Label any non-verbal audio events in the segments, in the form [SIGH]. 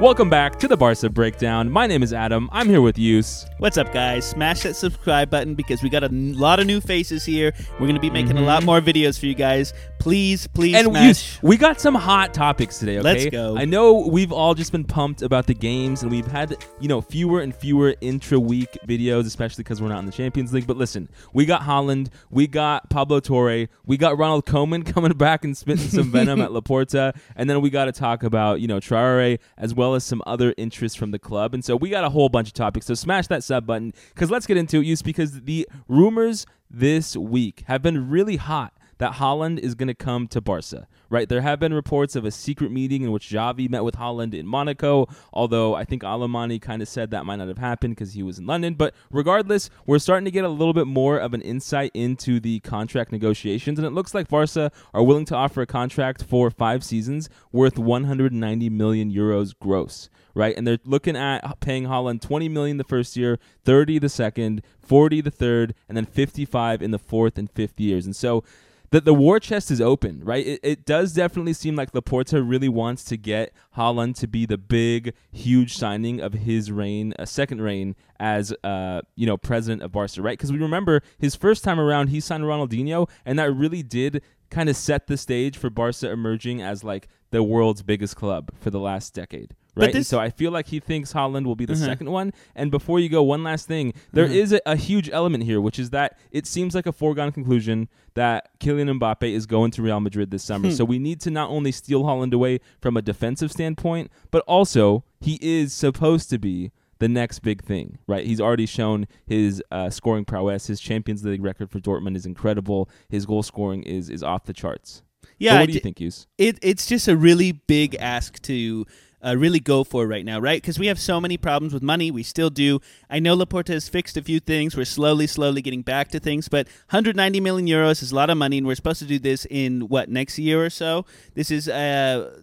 Welcome back to the Barca Breakdown. My name is Adam. I'm here with Yus. What's up, guys? Smash that subscribe button because we got a lot of new faces here. We're going to be making a lot more videos for you guys. Please, please Mm-hmm. And smash. Yus, we got some hot topics today, okay? Let's go. I know we've all just been pumped about the games and we've had, you know, fewer and fewer intra-week videos, especially because we're not in the Champions League. But listen, we got Haaland, we got Pablo Torre, we got Ronald Koeman [LAUGHS] coming back and spitting some venom [LAUGHS] at Laporta, and then we got to talk about, you know, Traore as well as some other interests from the club. And so we got a whole bunch of topics. So smash that sub button because let's get into it, Yus, because the rumors this week have been really hot that Haaland is going to come to Barca, right? There have been reports of a secret meeting in which Xavi met with Haaland in Monaco, although I think Alemany kind of said that might not have happened because he was in London. But regardless, we're starting to get a little bit more of an insight into the contract negotiations, and it looks like Barca are willing to offer a contract for five seasons worth 190 million euros gross right? And they're looking at paying Haaland 20 million the first year, 30 the second, 40 the third, and then 55 in the fourth and fifth years. And so the, the war chest is open, right? It, it does definitely seem like Laporta really wants to get Haaland to be the big, huge signing of his reign, a second reign as, uh, you know, president of Barca, right? Because we remember his first time around, he signed Ronaldinho, and that really did kind of set the stage for Barca emerging as like the world's biggest club for the last decade. Right. This- so I feel like he thinks Haaland will be the Mhm. second one. And before you go, one last thing. There Mhm. is a, a huge element here, which is that it seems like a foregone conclusion that Kylian Mbappe is going to Real Madrid this summer. Hmm. so we need to not only steal Haaland away from a defensive standpoint, but also he is supposed to be the next big thing, right? He's already shown his uh, scoring prowess. His Champions League record for Dortmund is incredible. His goal scoring is is off the charts. yeah, I what do you di- think, Hughes? it it's just a really big ask to uh, really go for right now, right? Because we have so many problems with money. We still do. I know Laporta has fixed a few things. We're slowly, slowly getting back to things, but 190 million euros is a lot of money, and we're supposed to do this in what next year or so. This is uh,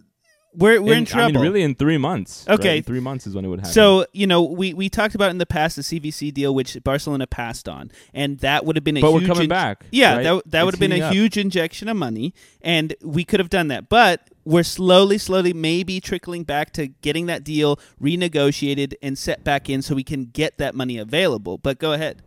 we're we're in, trouble. I mean, really, in three months. right? Okay. In three months is when it would happen. So you know, we, we talked about in the past the CVC deal, which Barcelona passed on, and that would have been a but huge. we're coming in- back. Yeah, right? that that would have been a up. huge injection of money, and we could have done that. But we're slowly, slowly, maybe trickling back to getting that deal renegotiated and set back in, so we can get that money available. But go ahead.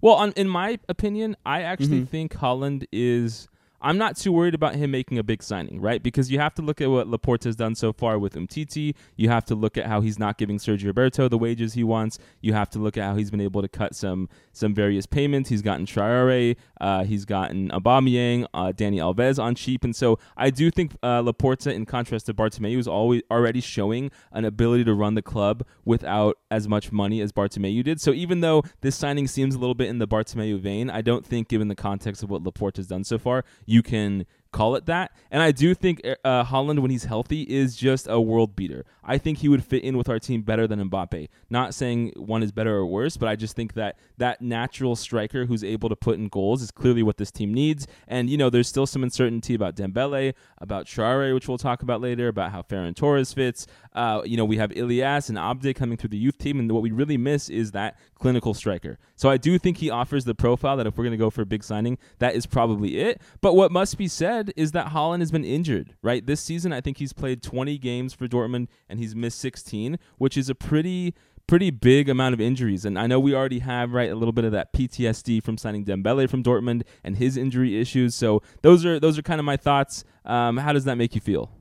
Well, on, in my opinion, I actually Mhm. think Haaland is. I'm not too worried about him making a big signing, right? Because you have to look at what Laporta has done so far with Umtiti. You have to look at how he's not giving Sergio Roberto the wages he wants. You have to look at how he's been able to cut some some various payments. He's gotten Traore, uh, he's gotten Aubameyang, uh, Dani Alves on cheap, and so I do think uh, Laporta, in contrast to Bartomeu, is always already showing an ability to run the club without as much money as Bartomeu did. So even though this signing seems a little bit in the Bartomeu vein, I don't think, given the context of what Laporta has done so far, you can call it that. And I do think uh, Haaland, when he's healthy, is just a world beater. I think he would fit in with our team better than Mbappe. Not saying one is better or worse, but I just think that that natural striker who's able to put in goals is clearly what this team needs. And you know, there's still some uncertainty about Dembele, about Traore, which we'll talk about later, about how Ferran Torres fits. Uh, you know, we have Ilias and Abde coming through the youth team, and what we really miss is that clinical striker. So I do think he offers the profile that if we're going to go for a big signing, that is probably it. But what must be said is that Haaland has been injured, right? This season, I think he's played 20 games for Dortmund and he's missed 16, which is a pretty pretty big amount of injuries. And I know we already have right a little bit of that PTSD from signing Dembele from Dortmund and his injury issues. So those are those are kind of my thoughts. Um, how does that make you feel?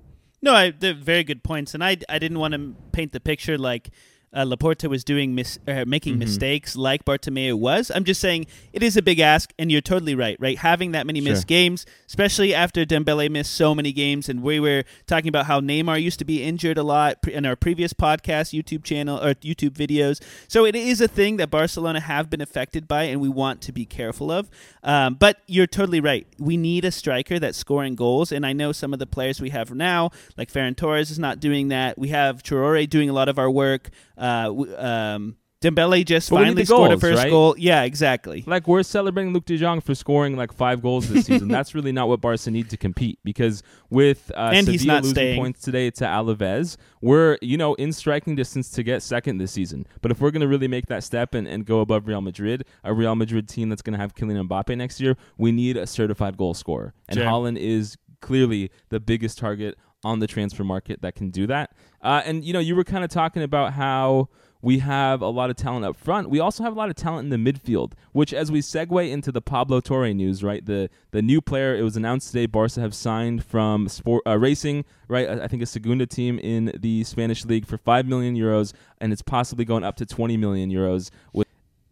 No, I, they're very good points, and I, I didn't want to paint the picture like uh, Laporta was doing mis- uh, making Mhm. mistakes like Bartomeu was. I'm just saying it is a big ask, and you're totally right. Right, having that many missed games, especially after Dembele missed so many games, and we were talking about how Neymar used to be injured a lot pre- in our previous podcast, YouTube channel or YouTube videos. So it is a thing that Barcelona have been affected by, and we want to be careful of. Um, but you're totally right. We need a striker that's scoring goals, and I know some of the players we have now, like Ferran Torres, is not doing that. We have Traore doing a lot of our work. Uh, um, Dembele just But finally scored a first right? goal. Yeah, exactly. Like we're celebrating Luuk De Jong for scoring like five goals this season. That's really not what Barca need to compete because with uh, And he's not losing staying. points today to Alaves, we're you know in striking distance to get second this season. But if we're going to really make that step and, and go above Real Madrid, a Real Madrid team that's going to have Kylian Mbappe next year, we need a certified goal scorer. And. Haaland is clearly the biggest target on the transfer market that can do that. Uh, and you know, you were kind of talking about how we have a lot of talent up front. We also have a lot of talent in the midfield, which as we segue into the Pablo Torre news, right? The the new player, it was announced today Barca have signed from Sport uh, Racing, right? I think a Segunda team in the Spanish league for 5 million euros and it's possibly going up to 20 million euros with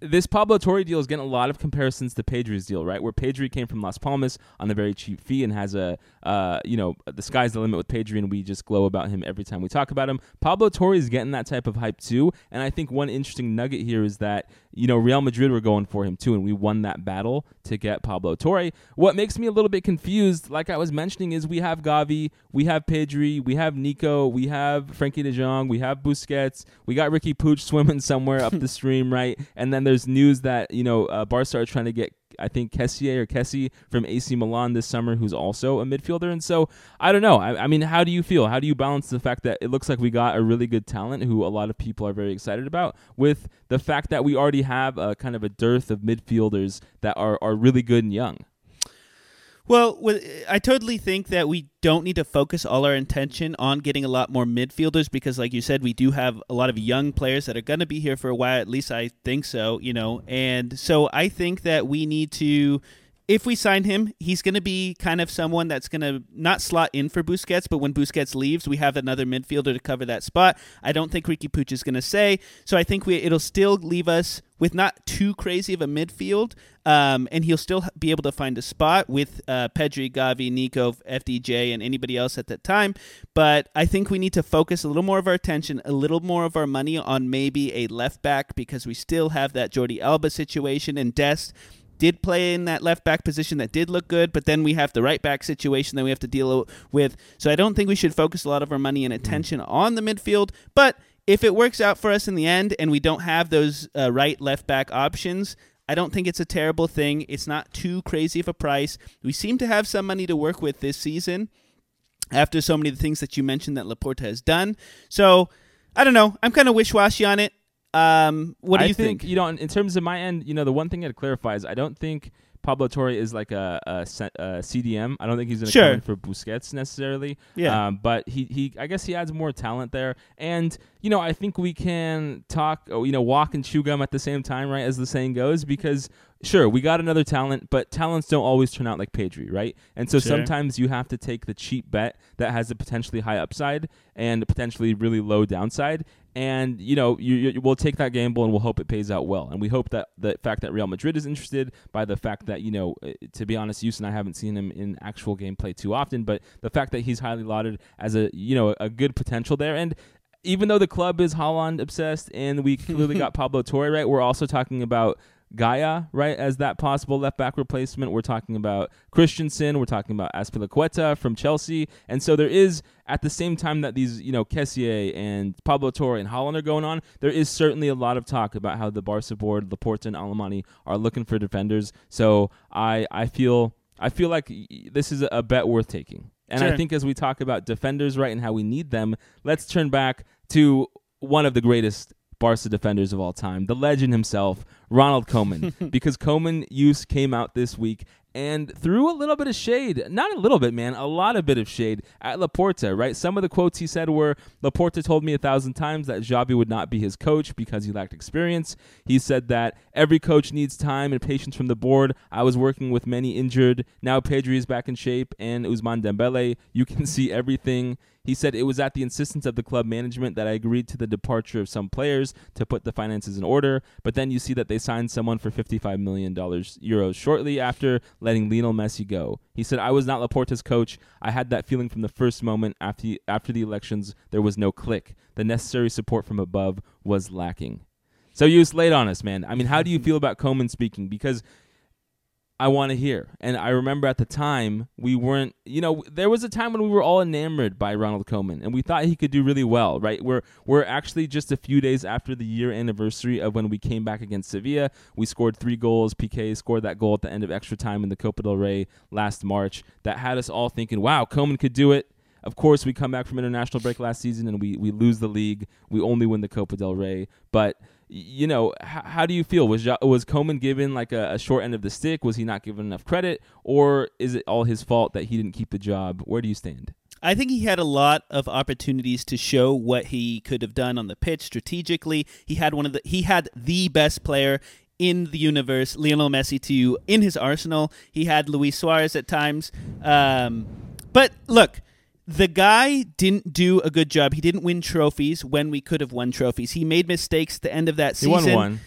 this Pablo Torre deal is getting a lot of comparisons to Pedri's deal, right? Where Pedri came from Las Palmas on a very cheap fee and has a, uh, you know, the sky's the limit with Pedri, and we just glow about him every time we talk about him. Pablo Torre is getting that type of hype too, and I think one interesting nugget here is that you know Real Madrid were going for him too, and we won that battle to get Pablo Torre. What makes me a little bit confused, like I was mentioning, is we have Gavi, we have Pedri, we have Nico, we have Frenkie De Jong, we have Busquets, we got Riqui Puig [LAUGHS] swimming somewhere up the stream, right? And then there's news that you know uh, Barca are trying to get I think Kessié or Kessie from AC Milan this summer, who's also a midfielder. And so I don't know. I, I, mean, how do you feel? How do you balance the fact that it looks like we got a really good talent who a lot of people are very excited about with the fact that we already have a kind of a dearth of midfielders that are, are really good and young? Well, I totally think that we don't need to focus all our intention on getting a lot more midfielders because, like you said, we do have a lot of young players that are going to be here for a while. At least I think so, you know. And so I think that we need to if we sign him, he's going to be kind of someone that's going to not slot in for Busquets, but when Busquets leaves, we have another midfielder to cover that spot. I don't think Riqui Puig is going to say, so I think we it'll still leave us with not too crazy of a midfield, um, and he'll still be able to find a spot with uh, Pedri, Gavi, Nico, FDJ, and anybody else at that time. But I think we need to focus a little more of our attention, a little more of our money on maybe a left back because we still have that Jordi Alba situation and Dest did play in that left back position that did look good, but then we have the right back situation that we have to deal with. So I don't think we should focus a lot of our money and attention mm. on the midfield. But if it works out for us in the end and we don't have those uh, right left back options, I don't think it's a terrible thing. It's not too crazy of a price. We seem to have some money to work with this season after so many of the things that you mentioned that Laporta has done. So I don't know. I'm kind of wish washy on it. Um, what do I you think, think? You know, in terms of my end, you know, the one thing to clarify is I don't think Pablo Torre is like a, a, a CDM. I don't think he's going to sure. come in for Busquets necessarily. Yeah. Um, but he, he, I guess he adds more talent there. And, you know, I think we can talk, oh, you know, walk and chew gum at the same time, right, as the saying goes, because sure, we got another talent, but talents don't always turn out like Pedri, right? And so sure. sometimes you have to take the cheap bet that has a potentially high upside and potentially really low downside and you know you, you, we'll take that gamble and we'll hope it pays out well. And we hope that the fact that Real Madrid is interested by the fact that you know uh, to be honest Houston I haven't seen him in actual gameplay too often but the fact that he's highly lauded as a you know a good potential there. And even though the club is Haaland obsessed and we clearly [LAUGHS] got Pablo Torre right we're also talking about Gaya, right, as that possible left back replacement. We're talking about Christensen. We're talking about Azpilicueta from Chelsea. And so there is, at the same time that these, you know, Kessié and Pablo Torre and Haaland are going on, there is certainly a lot of talk about how the Barca board, Laporta and Alemany are looking for defenders. So I, I feel I feel like this is a bet worth taking. And sure. I think as we talk about defenders, right, and how we need them, let's turn back to one of the greatest Barca defenders of all time, the legend himself, Ronald Koeman, [LAUGHS] because Koeman use came out this week and threw a little bit of shade, not a little bit, man, a lot of bit of shade at Laporta, right? Some of the quotes he said were Laporta told me a thousand times that Xavi would not be his coach because he lacked experience. He said that every coach needs time and patience from the board. I was working with many injured. Now Pedri is back in shape and Ousmane Dembele. You can [LAUGHS] see everything. He said it was at the insistence of the club management that I agreed to the departure of some players to put the finances in order. But then you see that they signed someone for $55 million euros shortly after letting Lionel Messi go. He said, I was not Laporta's coach. I had that feeling from the first moment after the, after the elections. There was no click. The necessary support from above was lacking. So you laid on us, man. I mean, how do you feel about Koeman speaking? Because I want to hear. And I remember at the time we weren't, you know, there was a time when we were all enamored by Ronald Koeman and we thought he could do really well, right? We're we're actually just a few days after the year anniversary of when we came back against Sevilla. We scored 3 goals. Piqué scored that goal at the end of extra time in the Copa del Rey last March. That had us all thinking, "Wow, Koeman could do it." Of course, we come back from international break last season and we we lose the league. We only win the Copa del Rey, but you know, h- how do you feel? Was was Koeman given like a, a, short end of the stick? Was he not given enough credit, or is it all his fault that he didn't keep the job? Where do you stand? I think he had a lot of opportunities to show what he could have done on the pitch strategically. He had one of the he had the best player in the universe, Lionel Messi, to you in his arsenal. He had Luis Suarez at times. Um, but look, the guy didn't do a good job. He didn't win trophies when we could have won trophies. He made mistakes at the end of that He season. won one.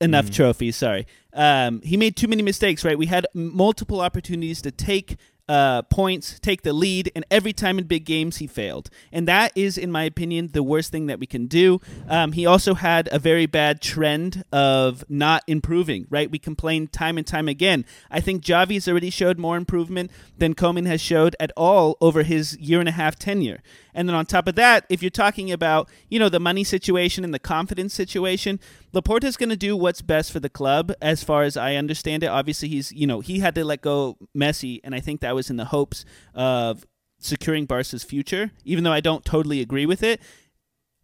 Enough Mhm. trophies, sorry. Um, he made too many mistakes, right? We had m- multiple opportunities to take uh, points, take the lead, and every time in big games he failed. And that is, in my opinion, the worst thing that we can do. Um, he also had a very bad trend of not improving, right? We complained time and time again. I think Xavi's already showed more improvement than Koeman has showed at all over his year and a half tenure. And then on top of that, if you're talking about, you know, the money situation and the confidence situation, Laporta's going to do what's best for the club as far as I understand it. Obviously, he's, you know, he had to let go Messi, and I think that was in the hopes of securing Barca's future, even though I don't totally agree with it.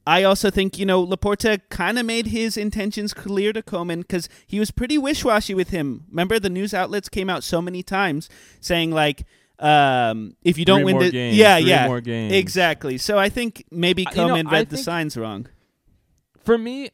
I also think, you know, Laporta kind of made his intentions clear to Koeman because he was pretty wish washy with him. Remember, the news outlets came out so many times saying, like, um, if you don't Three win more the. games, yeah, three yeah. more games. Exactly. So I think maybe Uh, you know, read the signs wrong. For me,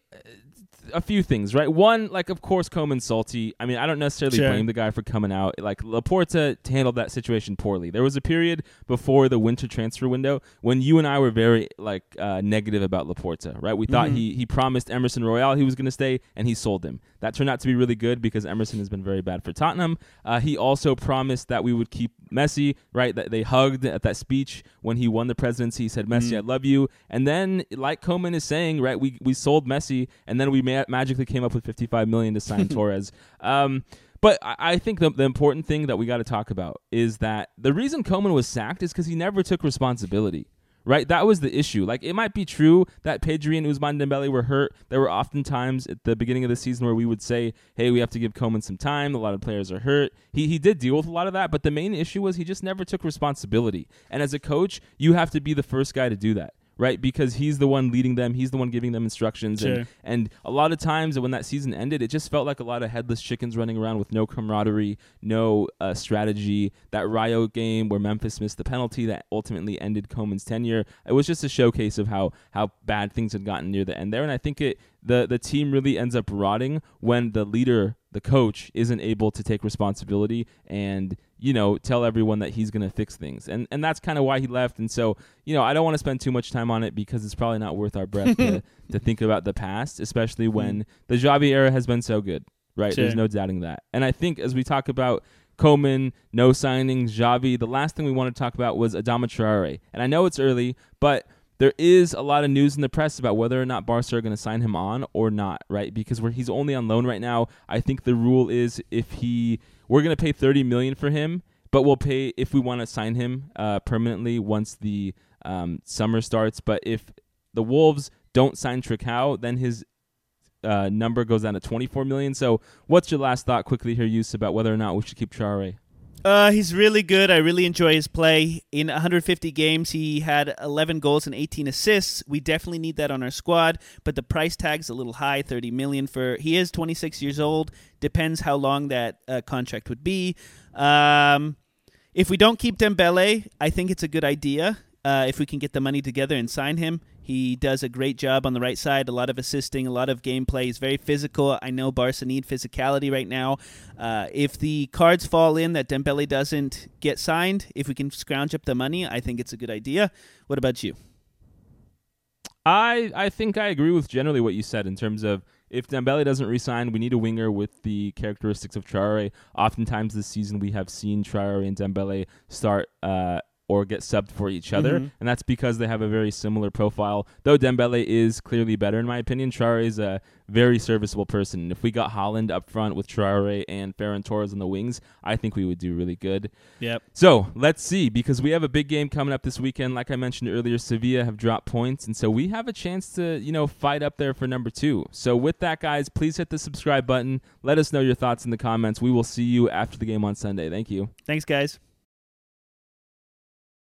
a few things, right? One, like of course Koeman's salty. I mean, I don't necessarily Sure. blame the guy for coming out. Like Laporta handled that situation poorly. There was a period before the winter transfer window when you and I were very like uh, negative about Laporta, right? We thought Mhm. he he promised Emerson Royal he was going to stay, and he sold him. That turned out to be really good because Emerson has been very bad for Tottenham. Uh, he also promised that we would keep Messi, right? That they hugged at that speech when he won the presidency. He said, "Messi, Mhm. I love you." And then, like Koeman is saying, right, we we sold Messi, and then we ma- magically came up with 55 million to sign [LAUGHS] Torres. Um, but I, I think the, the important thing that we got to talk about is that the reason Koeman was sacked is because he never took responsibility. Right, that was the issue. Like, it might be true that Pedri and Ousmane Dembele were hurt. There were often times at the beginning of the season where we would say, "Hey, we have to give Koeman some time. A lot of players are hurt." He he did deal with a lot of that, but the main issue was he just never took responsibility. And as a coach, you have to be the first guy to do that, right? Because he's the one leading them. He's the one giving them instructions. Sure. And and a lot of times when that season ended, it just felt like a lot of headless chickens running around with no camaraderie, no uh, strategy. That Rayo game where Memphis missed the penalty that ultimately ended Koeman's tenure, it was just a showcase of how how bad things had gotten near the end there. And I think it the the team really ends up rotting when the leader, the coach, isn't able to take responsibility and you know tell everyone that he's going to fix things. And and that's kind of why he left. And so you know I don't want to spend too much time on it because it's probably not worth our breath to, [LAUGHS] to think about the past, especially hmm. when the Xavi era has been so good. Right? There's no doubting that. And I think as we talk about Koeman, no signings, Xavi. The last thing we want to talk about was Adama Traore. And I know it's early, but there is a lot of news in the press about whether or not Barca are going to sign him on or not, right? Because we're, he's only on loan right now. I think the rule is if he we're going to pay 30 million for him, but we'll pay if we want to sign him uh, permanently once the um, summer starts. But if the Wolves don't sign Trincão, then his uh, number goes down to 24 million. So, what's your last thought quickly here, Yus, about whether or not we should keep Traore? Uh, he's really good. I really enjoy his play. In 150 games, he had 11 goals and 18 assists. We definitely need that on our squad, but the price tag's a little high, 30 million for. He is 26 years old. Depends how long that uh, contract would be. Um, if we don't keep Dembele, I think it's a good idea. Uh, if we can get the money together and sign him, he does a great job on the right side. A lot of assisting, a lot of gameplay. He's very physical. I know Barca need physicality right now. Uh, if the cards fall in that Dembele doesn't get signed, if we can scrounge up the money, I think it's a good idea. What about you? I I think I agree with generally what you said in terms of if Dembele doesn't resign, we need a winger with the characteristics of Traore. Oftentimes this season, we have seen Traore and Dembele start uh, or get subbed for each other, Mhm. and that's because they have a very similar profile. Though Dembele is clearly better in my opinion, Traore is a very serviceable person. And if we got Haaland up front with Traore and Ferran Torres on the wings, I think we would do really good. Yep. So let's see, because we have a big game coming up this weekend. Like I mentioned earlier, Sevilla have dropped points, and so we have a chance to, you know, fight up there for number two. So with that, guys, please hit the subscribe button. Let us know your thoughts in the comments. We will see you after the game on Sunday. Thank you. Thanks, guys.